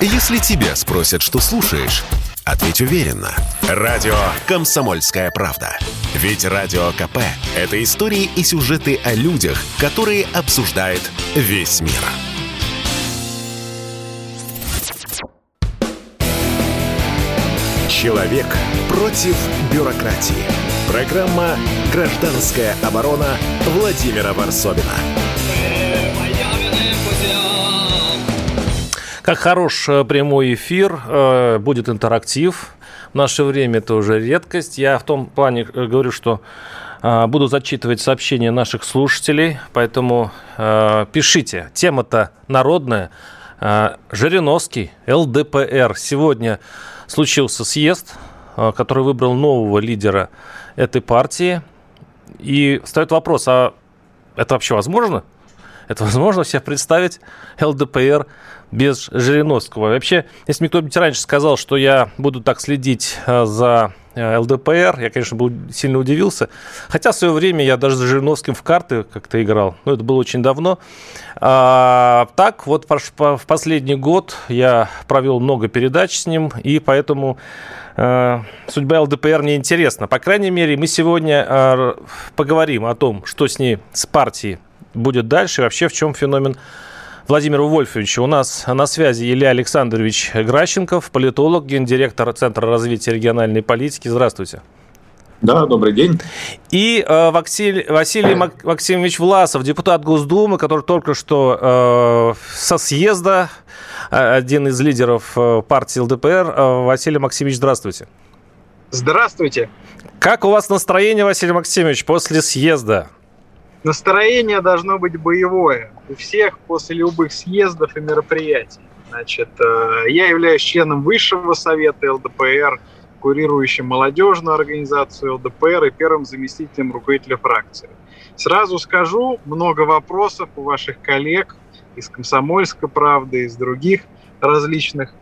Если тебя спросят, что слушаешь, ответь уверенно. Радио «Комсомольская правда». Ведь Радио КП – это истории и сюжеты о людях, которые обсуждает весь мир. Человек против бюрократии. Программа «Гражданская оборона» Владимира Варсовина. Как хорош э, прямой эфир, э, будет интерактив. В наше время это уже редкость. Я в том плане э, говорю, что буду зачитывать сообщения наших слушателей, поэтому пишите. Тема-то народная. Жириновский, ЛДПР. Сегодня случился съезд, который выбрал нового лидера этой партии. И встает вопрос, а это вообще возможно? Это возможно себе представить ЛДПР без Жириновского. Вообще, если мне кто-нибудь раньше сказал, что я буду так следить э, за э, ЛДПР, я, конечно, был сильно удивился. Хотя в свое время я даже за Жириновским в карты как-то играл. Но это было очень давно. А, так, вот в последний год я провел много передач с ним, и поэтому э, судьба ЛДПР не интересна. По крайней мере, мы сегодня э, поговорим о том, что с ней, с партией будет дальше, и вообще в чем феномен Владимира Вольфовича. У нас на связи Илья Александрович Гращенков, политолог, гендиректор Центра развития региональной политики. Здравствуйте. Да, добрый день. И э, Василий, Василий Максимович Власов, депутат Госдумы, который только что э, со съезда, э, один из лидеров э, партии ЛДПР. Э, Василий Максимович, здравствуйте. Здравствуйте. Как у вас настроение, Василий Максимович, после съезда? Настроение должно быть боевое у всех после любых съездов и мероприятий. Значит, э, я являюсь членом Высшего совета ЛДПР, курирующим молодежную организацию ЛДПР и первым заместителем руководителя фракции. Сразу скажу, много вопросов у ваших коллег из «Комсомольской правды», из других различных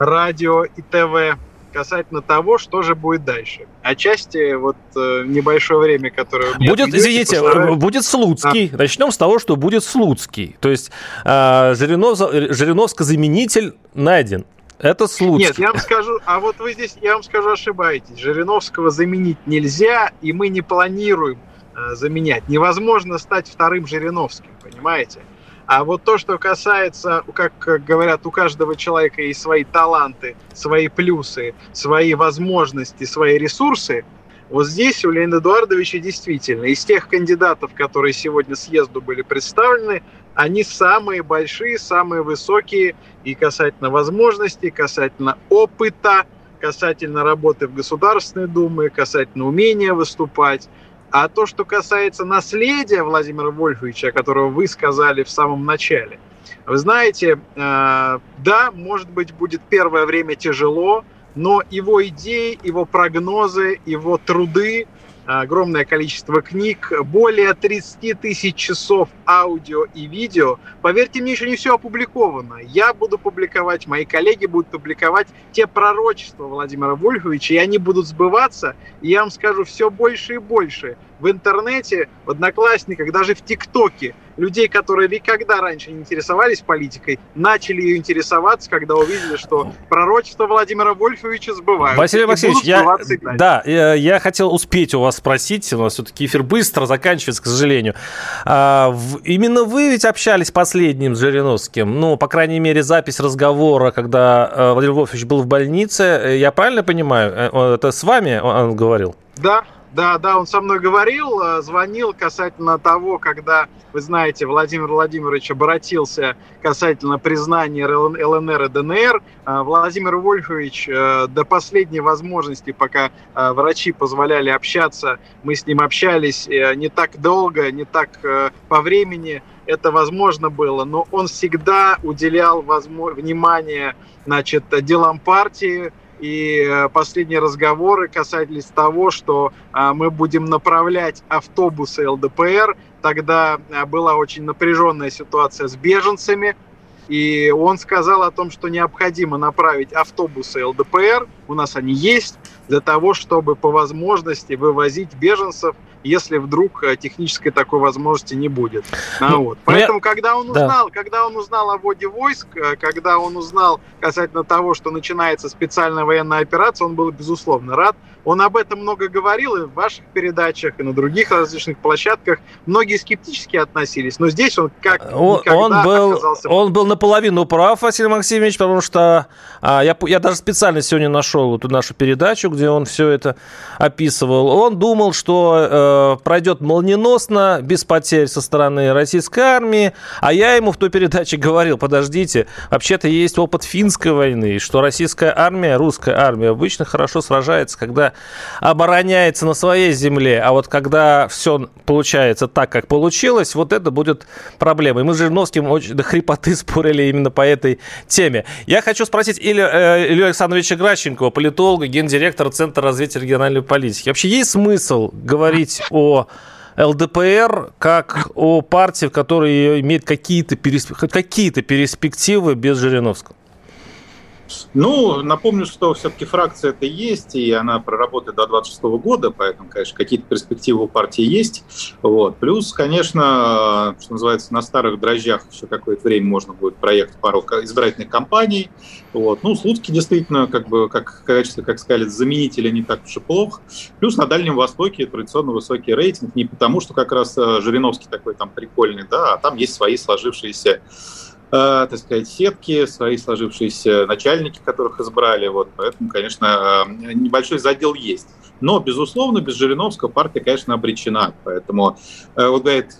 радио и ТВ касательно того, что же будет дальше. Отчасти вот э, небольшое время, которое... Будет, извините, э, постараюсь... будет Слуцкий. А. Начнем с того, что будет Слуцкий. То есть э, Жиринов, Жириновско-заменитель найден. Это Слуцкий. Нет, я вам скажу, а вот вы здесь, я вам скажу, ошибаетесь. Жириновского заменить нельзя, и мы не планируем э, заменять. Невозможно стать вторым Жириновским, понимаете? А вот то, что касается, как говорят, у каждого человека есть свои таланты, свои плюсы, свои возможности, свои ресурсы, вот здесь у Леонида Эдуардовича действительно из тех кандидатов, которые сегодня съезду были представлены, они самые большие, самые высокие и касательно возможностей, касательно опыта, касательно работы в Государственной Думе, касательно умения выступать. А то, что касается наследия Владимира Вольфовича, которого вы сказали в самом начале, вы знаете, э, да, может быть, будет первое время тяжело, но его идеи, его прогнозы, его труды, огромное количество книг, более 30 тысяч часов аудио и видео. Поверьте мне, еще не все опубликовано. Я буду публиковать, мои коллеги будут публиковать те пророчества Владимира Вольфовича, и они будут сбываться. И я вам скажу все больше и больше – в интернете, в Одноклассниках, даже в ТикТоке людей, которые никогда раньше не интересовались политикой, начали ее интересоваться, когда увидели, что пророчество Владимира Вольфовича сбываются. Василий Васильевич, я, да, я, я хотел успеть у вас спросить, у нас все-таки эфир быстро заканчивается, к сожалению. А, в, именно вы ведь общались последним с Жириновским, ну, по крайней мере, запись разговора, когда а, Владимир Вольфович был в больнице, я правильно понимаю, э, это с вами он говорил? Да, да, да, он со мной говорил, э, звонил касательно того, когда, вы знаете, Владимир Владимирович обратился касательно признания ЛНР и ДНР. Э, Владимир Вольфович э, до последней возможности, пока врачи позволяли общаться, мы с ним общались не так долго, не так по времени, это возможно было, но он всегда уделял внимание значит, делам партии, и э, последние разговоры касались того, что э, мы будем направлять автобусы ЛДПР. Тогда э, была очень напряженная ситуация с беженцами, и он сказал о том, что необходимо направить автобусы ЛДПР, у нас они есть, для того, чтобы по возможности вывозить беженцев если вдруг э, технической такой возможности не будет. Ну, ну вот. Поэтому, я... когда он узнал, да. когда он узнал о вводе войск, э, когда он узнал касательно того, что начинается специальная военная операция, он был безусловно рад. Он об этом много говорил и в ваших передачах, и на других различных площадках. Многие скептически относились, но здесь он как он, он был, оказался... Он был наполовину прав, Василий Максимович, потому что а, я, я даже специально сегодня нашел эту нашу передачу, где он все это описывал. Он думал, что э, пройдет молниеносно, без потерь со стороны российской армии, а я ему в той передаче говорил, подождите, вообще-то есть опыт финской войны, что российская армия, русская армия обычно хорошо сражается, когда обороняется на своей земле, а вот когда все получается так, как получилось, вот это будет проблемой. Мы с Жириновским очень до хрипоты спорили именно по этой теме. Я хочу спросить Илью, э, Илью Александровича Гращенкова, политолога, гендиректора Центра развития региональной политики. Вообще есть смысл говорить о ЛДПР как о партии, в которой имеет какие-то какие перспективы без Жириновского? Ну, напомню, что все-таки фракция это есть, и она проработает до 26 года, поэтому, конечно, какие-то перспективы у партии есть. Вот. Плюс, конечно, что называется, на старых дрожжах еще какое-то время можно будет проехать пару избирательных кампаний. Вот. Ну, Слуцкий действительно, как бы, как качество, как сказали, заменителя не так уж и плохо. Плюс на Дальнем Востоке традиционно высокий рейтинг, не потому что как раз э, Жириновский такой там прикольный, да, а там есть свои сложившиеся так сказать, сетки, свои сложившиеся начальники, которых избрали. Вот, поэтому, конечно, э, небольшой задел есть. Но, безусловно, без Жириновского партия, конечно, обречена. Поэтому, э, вот говорит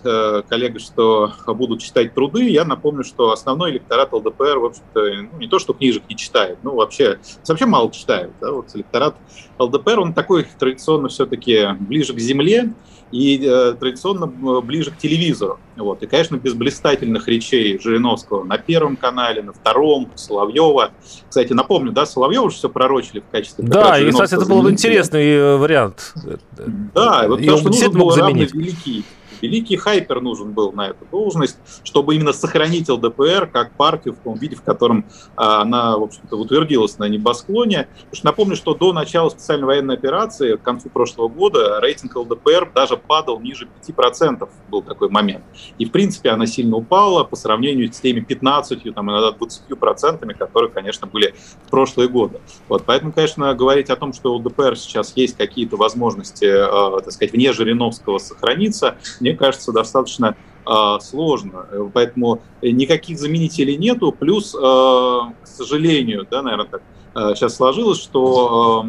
коллега, что будут читать труды. Я напомню, что основной электорат ЛДПР, в общем-то, ну, не то, что книжек не читает, ну, вообще, вообще мало читают. Да? Вот электорат ЛДПР, он такой традиционно все-таки ближе к земле и э, традиционно ближе к телевизору. Вот. И, конечно, без блистательных речей Жириновского на Первом канале, на Втором, Соловьева. Кстати, напомню, да, Соловьева уже все пророчили в качестве... Да, и, кстати, это был бы интересный э, вариант. Да, и вот то, что нужен был равный великий Великий хайпер нужен был на эту должность, чтобы именно сохранить ЛДПР как партию в том виде, в котором а, она, в общем-то, утвердилась на небосклоне. Потому что напомню, что до начала специальной военной операции, к концу прошлого года, рейтинг ЛДПР даже падал ниже 5%, был такой момент. И, в принципе, она сильно упала по сравнению с теми 15, там, иногда 20%, которые, конечно, были в прошлые годы. Вот, поэтому, конечно, говорить о том, что у ЛДПР сейчас есть какие-то возможности, э, так сказать, вне Жириновского сохраниться, мне кажется, достаточно а, сложно. Поэтому никаких заменителей нету. Плюс, а, к сожалению, да, наверное, так сейчас сложилось, что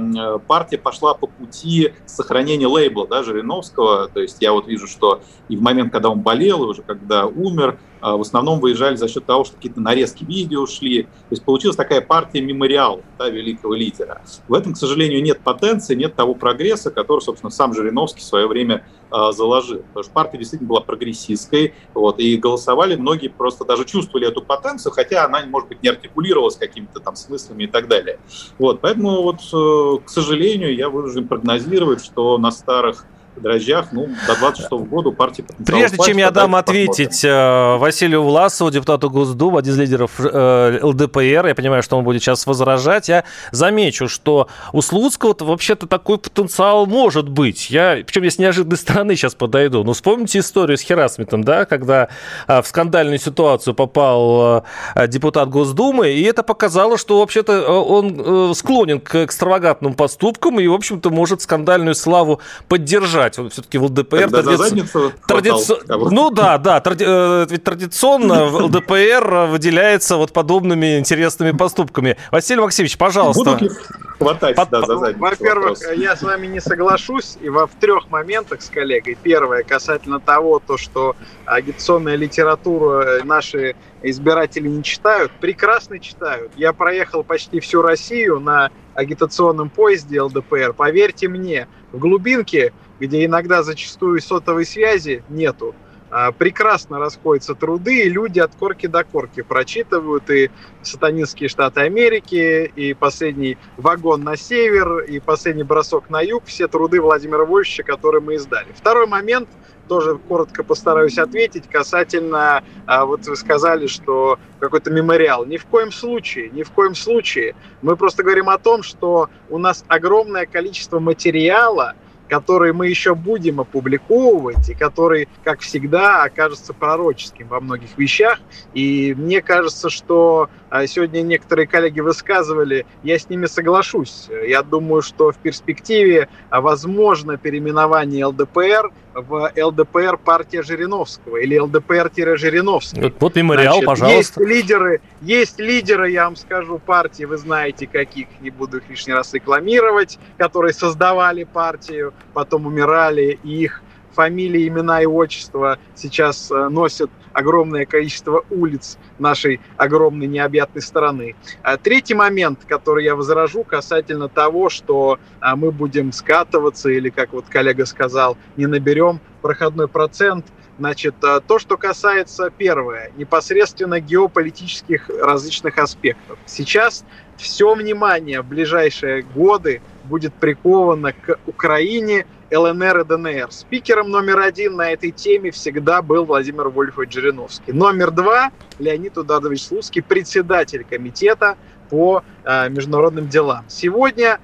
партия пошла по пути сохранения лейбла да, Жириновского. То есть я вот вижу, что и в момент, когда он болел, и уже когда умер, в основном выезжали за счет того, что какие-то нарезки видео шли. То есть получилась такая партия мемориал да, великого лидера. В этом, к сожалению, нет потенции, нет того прогресса, который, собственно, сам Жириновский в свое время э, заложил. Потому что партия действительно была прогрессистской, вот, и голосовали многие просто даже чувствовали эту потенцию, хотя она, может быть, не артикулировалась какими-то там смыслами и так далее. Вот, поэтому, вот, э, к сожалению, я вынужден прогнозировать, что на старых дрожжах, ну, до 26 года партии Прежде чем я дам ответить посмотрим. Э, Василию Власову, депутату Госдумы, один из лидеров э, ЛДПР, я понимаю, что он будет сейчас возражать, я замечу, что у Слуцкого вообще-то такой потенциал может быть. Я, причем я с неожиданной стороны сейчас подойду. Ну, вспомните историю с Херасмитом, да, когда э, в скандальную ситуацию попал депутат Госдумы, и это показало, что вообще-то он склонен к экстравагантным поступкам и, в общем-то, может скандальную славу поддержать убрать. Он все-таки в ЛДПр... Традици... Традици... Ну да, да. Тради... Э, ведь традиционно в ЛДПР выделяется вот подобными интересными поступками. Василий Максимович, пожалуйста. Будут ли хватать Под... да, за задницу? Во-первых, я с вами не соглашусь. И во в трех моментах с коллегой. Первое, касательно того, то, что агитационная литература э, наши избиратели не читают, прекрасно читают. Я проехал почти всю Россию на агитационном поезде ЛДПР. Поверьте мне, в глубинке где иногда зачастую сотовой связи нету, а, прекрасно расходятся труды, и люди от корки до корки прочитывают и сатанинские штаты Америки, и последний вагон на север, и последний бросок на юг, все труды Владимира Вольфовича, которые мы издали. Второй момент, тоже коротко постараюсь ответить, касательно, а, вот вы сказали, что какой-то мемориал. Ни в коем случае, ни в коем случае. Мы просто говорим о том, что у нас огромное количество материала, который мы еще будем опубликовывать, и который, как всегда, окажется пророческим во многих вещах. И мне кажется, что а, сегодня некоторые коллеги высказывали, я с ними соглашусь. Я думаю, что в перспективе а, возможно переименование ЛДПР в ЛДПР партия Жириновского или ЛДПР-Жириновский. Вот, вот мемориал, Значит, пожалуйста. Есть лидеры, есть лидеры, я вам скажу, партии, вы знаете каких, не буду их лишний раз рекламировать, которые создавали партию, потом умирали, и их фамилии, имена и отчества сейчас э, носят огромное количество улиц нашей огромной необъятной страны. А третий момент, который я возражу касательно того, что а, мы будем скатываться или, как вот коллега сказал, не наберем проходной процент – Значит, а, то, что касается первое, непосредственно геополитических различных аспектов. Сейчас все внимание в ближайшие годы будет приковано к Украине, ЛНР и ДНР. Спикером номер один на этой теме всегда был Владимир Вольфович Жириновский. Номер два – Леонид Удадович Слуцкий, председатель комитета по э, международным делам. Сегодня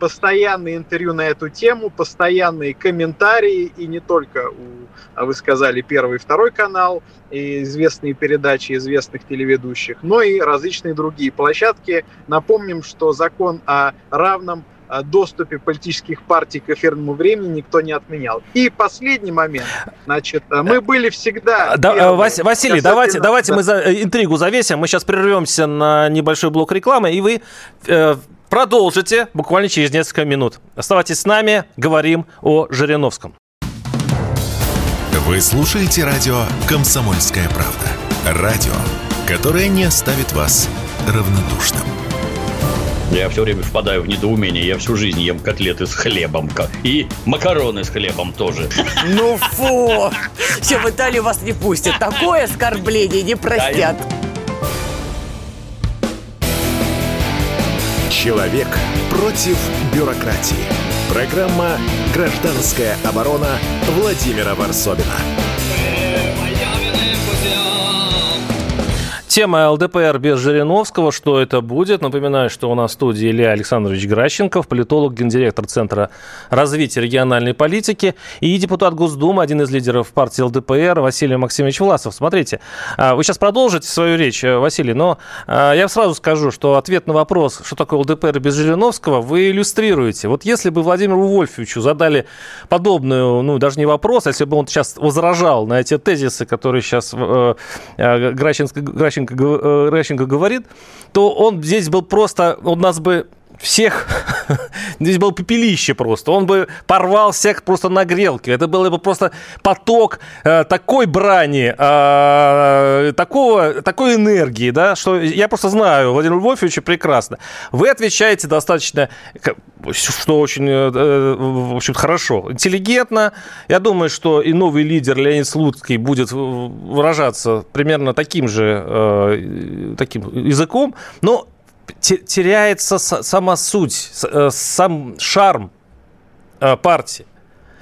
постоянные интервью на эту тему, постоянные комментарии, и не только у, а вы сказали, первый и второй канал, и известные передачи известных телеведущих, но и различные другие площадки. Напомним, что закон о равном доступе политических партий к эфирному времени никто не отменял. И последний момент. Значит, мы были всегда... Да, первые, Василий, давайте, давайте да. мы за, э, интригу завесим. Мы сейчас прервемся на небольшой блок рекламы, и вы э, продолжите буквально через несколько минут. Оставайтесь с нами, говорим о Жириновском. Вы слушаете радио «Комсомольская правда». Радио, которое не оставит вас равнодушным. Я все время впадаю в недоумение. Я всю жизнь ем котлеты с хлебом. И макароны с хлебом тоже. Ну фу! Все, в Италию вас не пустят. Такое оскорбление не простят. Человек против бюрократии. Программа «Гражданская оборона» Владимира Варсобина. Тема ЛДПР без Жириновского. Что это будет? Напоминаю, что у нас в студии Илья Александрович Гращенков, политолог, гендиректор Центра развития региональной политики и депутат Госдумы, один из лидеров партии ЛДПР Василий Максимович Власов. Смотрите, а, вы сейчас продолжите свою речь, э, Василий, но а, я сразу скажу, что ответ на вопрос, что такое ЛДПР без Жириновского, вы иллюстрируете. Вот если бы Владимиру Вольфовичу задали подобную, ну, даже не вопрос, а если бы он сейчас возражал на эти тезисы, которые сейчас э, э, Гращенко, Ращенко, Ращенко говорит, то он здесь был просто, он нас бы всех, здесь было пепелище просто, он бы порвал всех просто на грелке, это был бы просто поток э, такой брани, э, такого, такой энергии, да, что я просто знаю Владимира Львовича прекрасно. Вы отвечаете достаточно, что очень, э, э, в общем хорошо, интеллигентно. Я думаю, что и новый лидер Леонид Слуцкий будет выражаться примерно таким же э, таким языком, но теряется сама суть, э, сам шарм э, партии.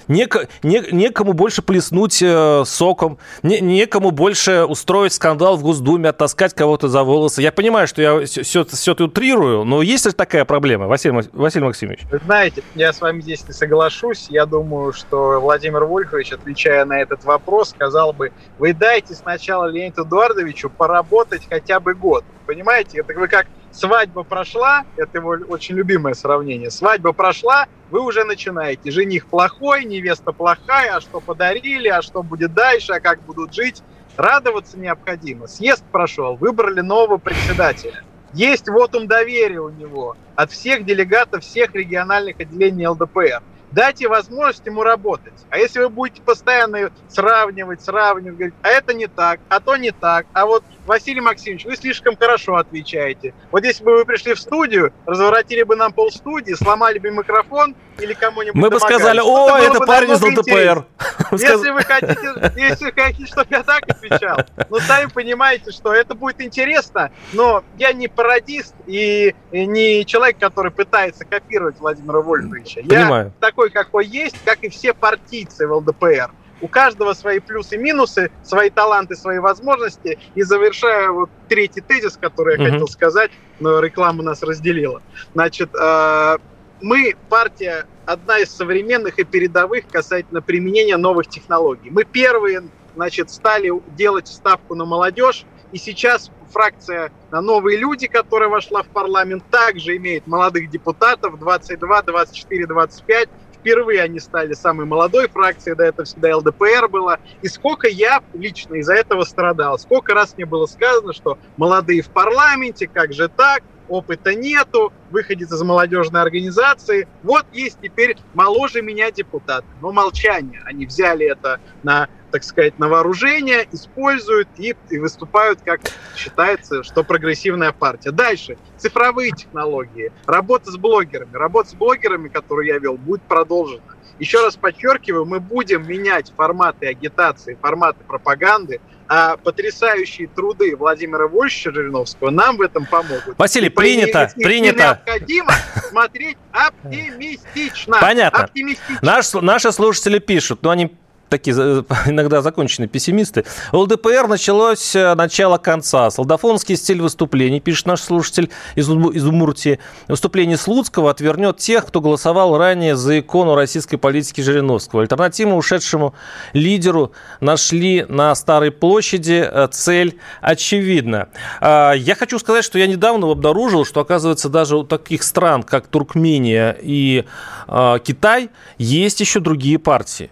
Нек, не, некому больше плеснуть э, соком, не, некому больше устроить скандал в Госдуме, оттаскать кого-то за волосы. Я понимаю, что я все, все это утрирую, но есть ли такая проблема, Василий, Василий Максимович? Вы знаете, я с вами здесь не соглашусь. Я думаю, что Владимир Вольфович, отвечая на этот вопрос, сказал бы, вы дайте сначала Леониду Эдуардовичу поработать хотя бы год. Понимаете, это вы как свадьба прошла, это его очень любимое сравнение, свадьба прошла, вы уже начинаете. Жених плохой, невеста плохая, а что подарили, а что будет дальше, а как будут жить. Радоваться необходимо. Съезд прошел, выбрали нового председателя. Есть вот он доверия у него от всех делегатов всех региональных отделений ЛДПР дайте возможность ему работать. А если вы будете постоянно сравнивать, сравнивать, говорить, а это не так, а то не так, а вот Василий Максимович, вы слишком хорошо отвечаете. Вот если бы вы пришли в студию, разворотили бы нам полстудии, сломали бы микрофон или кому-нибудь Мы бы сказали, о, это парень из ЛДПР. Если вы хотите, если вы хотите, чтобы я так отвечал, ну, сами понимаете, что это будет интересно, но я не пародист и не человек, который пытается копировать Владимира Вольфовича. Я такой, какой есть, как и все партийцы в ЛДПР у каждого свои плюсы и минусы, свои таланты, свои возможности. И завершая вот третий тезис, который я mm-hmm. хотел сказать, но реклама нас разделила. Значит, э, мы партия одна из современных и передовых касательно применения новых технологий. Мы первые, значит, стали делать ставку на молодежь, и сейчас фракция «Новые люди», которая вошла в парламент, также имеет молодых депутатов 22, 24, 25. Впервые они стали самой молодой фракцией, до этого всегда ЛДПР было. И сколько я лично из-за этого страдал. Сколько раз мне было сказано, что молодые в парламенте, как же так, опыта нету, выходит из молодежной организации. Вот есть теперь моложе меня депутат. Но молчание. Они взяли это на, так сказать, на вооружение, используют и, и выступают, как считается, что прогрессивная партия. Дальше. Цифровые технологии. Работа с блогерами. Работа с блогерами, которую я вел, будет продолжена. Еще раз подчеркиваю, мы будем менять форматы агитации, форматы пропаганды, а потрясающие труды Владимира Вольфовича Жириновского нам в этом помогут. Василий, и принято, принято. необходимо смотреть оптимистично. Понятно. Оптимистично. Наш, наши слушатели пишут, но они такие иногда законченные пессимисты. ЛДПР началось э, начало конца. Солдафонский стиль выступлений, пишет наш слушатель из, из Умуртии. Выступление Слуцкого отвернет тех, кто голосовал ранее за икону российской политики Жириновского. Альтернативу ушедшему лидеру нашли на Старой площади. Э, цель очевидна. А, я хочу сказать, что я недавно обнаружил, что, оказывается, даже у таких стран, как Туркмения и а, Китай, есть еще другие партии.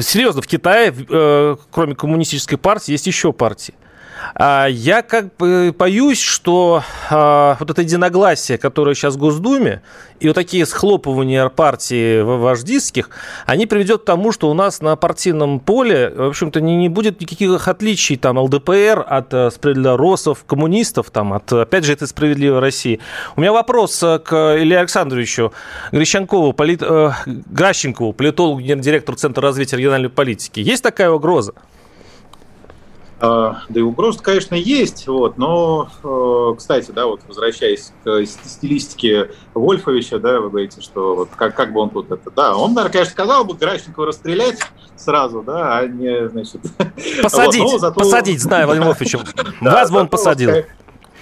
Серьезно, в Китае, э, кроме коммунистической партии, есть еще партии. А я как бы боюсь, что а, вот это единогласие, которое сейчас в Госдуме, и вот такие схлопывания партии вождистских, они приведет к тому, что у нас на партийном поле, в общем-то, не, не будет никаких отличий там ЛДПР от э, справедливоросов, коммунистов, там, от, опять же, этой справедливой России. У меня вопрос э, к Илье Александровичу Грищенкову, полит, э, Гращенкову, политологу, директору Центра развития региональной политики. Есть такая угроза? А, да и угроза, конечно, есть, вот, но, э, кстати, да, вот возвращаясь к стилистике Вольфовича, да, вы говорите, что вот как, как бы он тут это, да, он, наверное, конечно, сказал бы Гращенкова расстрелять сразу, да, а не, значит... Посадить, вот, зато... посадить, знаю, Владимир Вольфович, вас бы он посадил.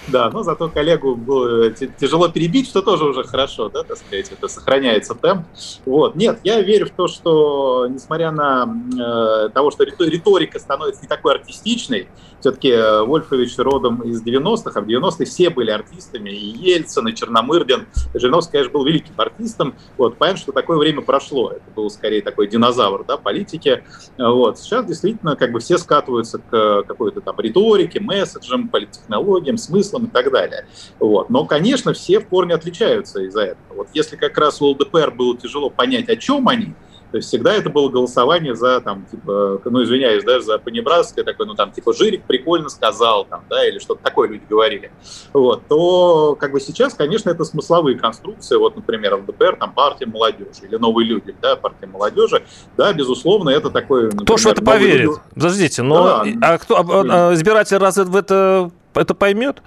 Да, но зато коллегу было тяжело перебить, что тоже уже хорошо, да, так сказать, это сохраняется темп. Вот. Нет, я верю в то, что несмотря на э, того, что риторика становится не такой артистичной, все-таки э, Вольфович родом из 90-х, а в 90-е все были артистами, и Ельцин, и Черномырдин. Жириновский, конечно, был великим артистом. Вот, понятно, что такое время прошло. Это был скорее такой динозавр да, политики. Вот. Сейчас действительно как бы все скатываются к какой-то там риторике, месседжам, политтехнологиям, смыслам и так далее. Вот. Но, конечно, все в корне отличаются из-за этого. Вот если как раз у ЛДПР было тяжело понять, о чем они, то есть всегда это было голосование за, там, типа, ну, извиняюсь, даже за понебратское, такое, ну, там, типа, Жирик прикольно сказал, там, да, или что-то такое люди говорили. Вот, то, как бы, сейчас, конечно, это смысловые конструкции, вот, например, ЛДПР, там, партия молодежи, или новые люди, да, партия молодежи, да, безусловно, это такой... Например, кто же в это поверит? Люди... Подождите, но да, а кто, а, а, избиратель разве в это, это поймет?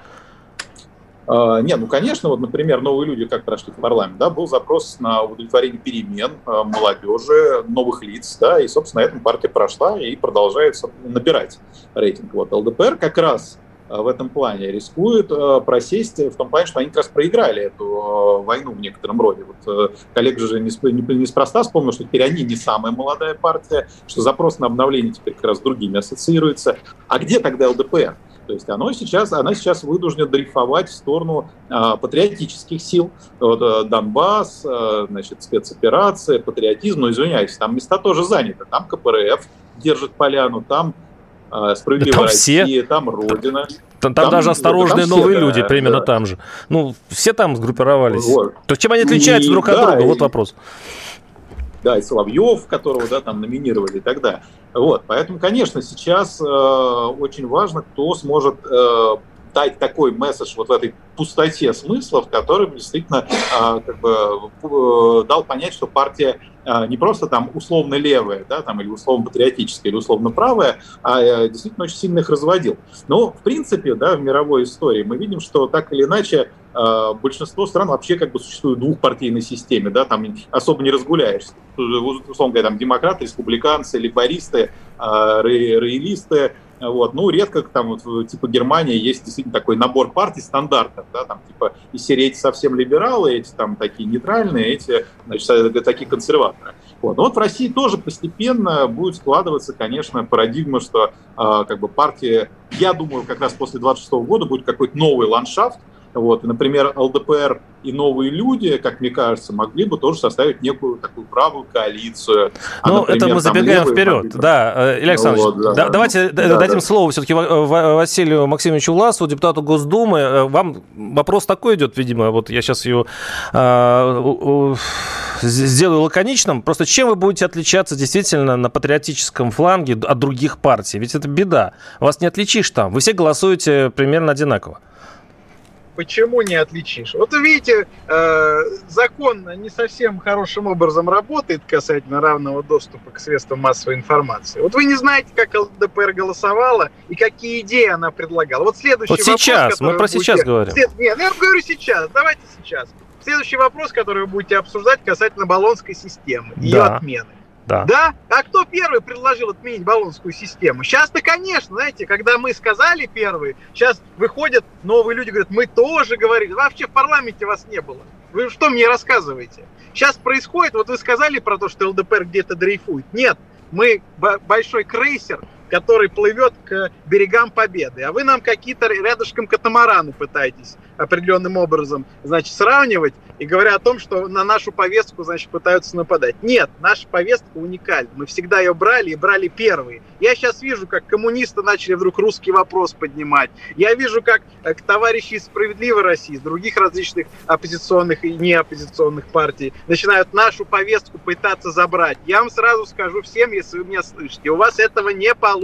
А, не, ну, конечно, вот, например, новые люди как прошли в парламент, да, был запрос на удовлетворение перемен а, молодежи, новых лиц, да, и, собственно, на партия прошла и продолжает набирать рейтинг. Вот ЛДПР как раз а, в этом плане рискует просесть в том плане, что они как раз проиграли эту войну в некотором роде. Вот коллега же неспроста вспомнил, что теперь они не самая молодая партия, что запрос на обновление теперь как раз другими ассоциируется. А где тогда ЛДПР? То есть оно сейчас, она сейчас вынуждена дрейфовать в сторону а, патриотических сил. Вот, а, Донбасс, а, значит, спецоперация, патриотизм. Но, извиняюсь, там места тоже заняты. Там КПРФ держит поляну, там а, Справедливая да там Россия, все. там Родина. Там, там, там даже осторожные там новые все, люди да, примерно да. там же. Ну, все там сгруппировались. Вот. То чем они отличаются и, друг от да, друга? Вот вопрос да, и Соловьев, которого, да, там номинировали тогда. Вот, поэтому, конечно, сейчас э, очень важно, кто сможет э, дать такой месседж вот в этой пустоте смыслов, который действительно э, как бы э, дал понять, что партия э, не просто там условно левая, да, там, или условно патриотическая, или условно правая, а э, действительно очень сильно их разводил. Но, в принципе, да, в мировой истории мы видим, что так или иначе э, большинство стран вообще как бы существует в двухпартийной системе, да, там особо не разгуляешься. Условно говоря, там демократы, республиканцы, либористы, э, роялисты, Вот. Ну, редко там, вот, типа Германии, есть действительно такой набор партий стандартов, да, там, типа, из серии эти совсем либералы, эти там такие нейтральные, эти, значит, такие консерваторы. Вот. Но вот в России тоже постепенно будет складываться, конечно, парадигма, что э, как бы партия, я думаю, как раз после 26 года будет какой-то новый ландшафт, вот. И, например, ЛДПР и новые люди, как мне кажется, могли бы тоже составить некую такую правую коалицию. А, ну, например, это мы забегаем вперед. Да, э, Илья Александрович, ну, вот, да, да, давайте да, дадим да. слово все-таки Василию Максимовичу Власову, депутату Госдумы. Э, вам вопрос такой идет, видимо, вот я сейчас ее а, сделаю лаконичным. Просто чем вы будете отличаться действительно на патриотическом фланге от других партий? Ведь это беда. Вас не отличишь там. Вы все голосуете примерно одинаково. Почему не отличишь? Вот видите, э, закон не совсем хорошим образом работает касательно равного доступа к средствам массовой информации. Вот вы не знаете, как ЛДПР голосовала и какие идеи она предлагала. Вот следующий вот сейчас, мы про будете... сейчас говорим. След... Нет, я говорю сейчас, давайте сейчас. Следующий вопрос, который вы будете обсуждать касательно баллонской системы, да. ее отмены. Да. да? А кто первый предложил отменить баллонскую систему? Сейчас-то, конечно, знаете, когда мы сказали первые, сейчас выходят новые люди, говорят, мы тоже говорили. Вообще в парламенте вас не было. Вы что мне рассказываете? Сейчас происходит, вот вы сказали про то, что ЛДПР где-то дрейфует. Нет, мы большой крейсер, который плывет к берегам Победы. А вы нам какие-то рядышком катамараны пытаетесь определенным образом, значит, сравнивать и говоря о том, что на нашу повестку, значит, пытаются нападать. Нет, наша повестка уникальна. Мы всегда ее брали и брали первые. Я сейчас вижу, как коммунисты начали вдруг русский вопрос поднимать. Я вижу, как э, товарищи из «Справедливой России», из других различных оппозиционных и неоппозиционных партий начинают нашу повестку пытаться забрать. Я вам сразу скажу всем, если вы меня слышите, у вас этого не получится.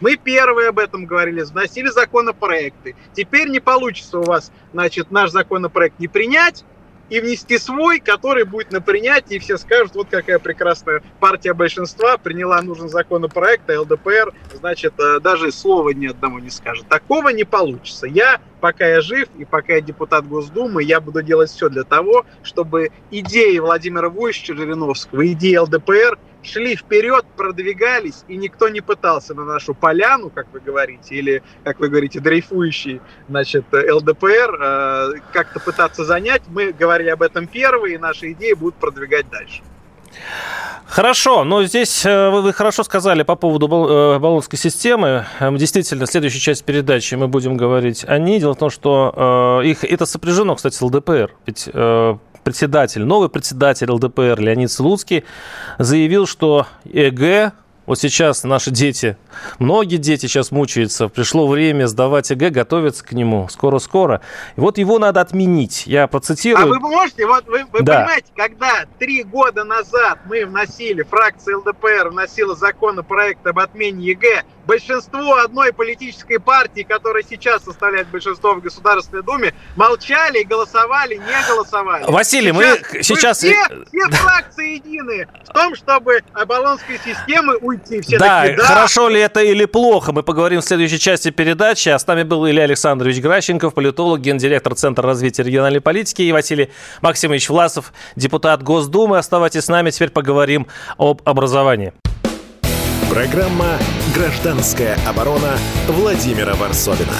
Мы первые об этом говорили, вносили законопроекты. Теперь не получится у вас, значит, наш законопроект не принять, и внести свой, который будет на принятии, и все скажут, вот какая прекрасная партия большинства приняла нужный законопроект, а ЛДПР, значит, э, даже слова ни одному не скажет. Такого не получится. Я, пока я жив и пока я депутат Госдумы, я буду делать все для того, чтобы идеи Владимира Войчича Жириновского, идеи ЛДПР шли вперед, продвигались, и никто не пытался на нашу поляну, как вы говорите, или, как вы говорите, дрейфующий, значит, ЛДПР, э, как-то пытаться занять. Мы говорили об этом первые, и наши идеи будут продвигать дальше. Хорошо, но здесь э, вы, хорошо сказали по поводу э, Болонской системы. Эм, действительно, следующая часть передачи мы будем говорить о ней. Дело в том, что э, их это сопряжено, кстати, с ЛДПР. Ведь э, председатель, новый председатель ЛДПР Леонид Слуцкий заявил, что ЕГЭ вот сейчас наши дети, многие дети сейчас мучаются. Пришло время сдавать ЕГЭ, готовиться к нему. Скоро-скоро. И вот его надо отменить. Я процитирую. А вы можете, вот вы, вы да. понимаете, когда три года назад мы вносили, фракция ЛДПР вносила законопроект об отмене ЕГЭ, большинство одной политической партии, которая сейчас составляет большинство в Государственной Думе, молчали, голосовали, не голосовали. Василий, сейчас, мы сейчас... Все, все фракции едины в том, чтобы от Болонской системы уйти. Все да, такие, да, хорошо ли это или плохо, мы поговорим в следующей части передачи. А с нами был Илья Александрович Гращенков, политолог, гендиректор Центра развития региональной политики, и Василий Максимович Власов, депутат Госдумы. Оставайтесь с нами, теперь поговорим об образовании. Программа «Гражданская оборона» Владимира Варсовина.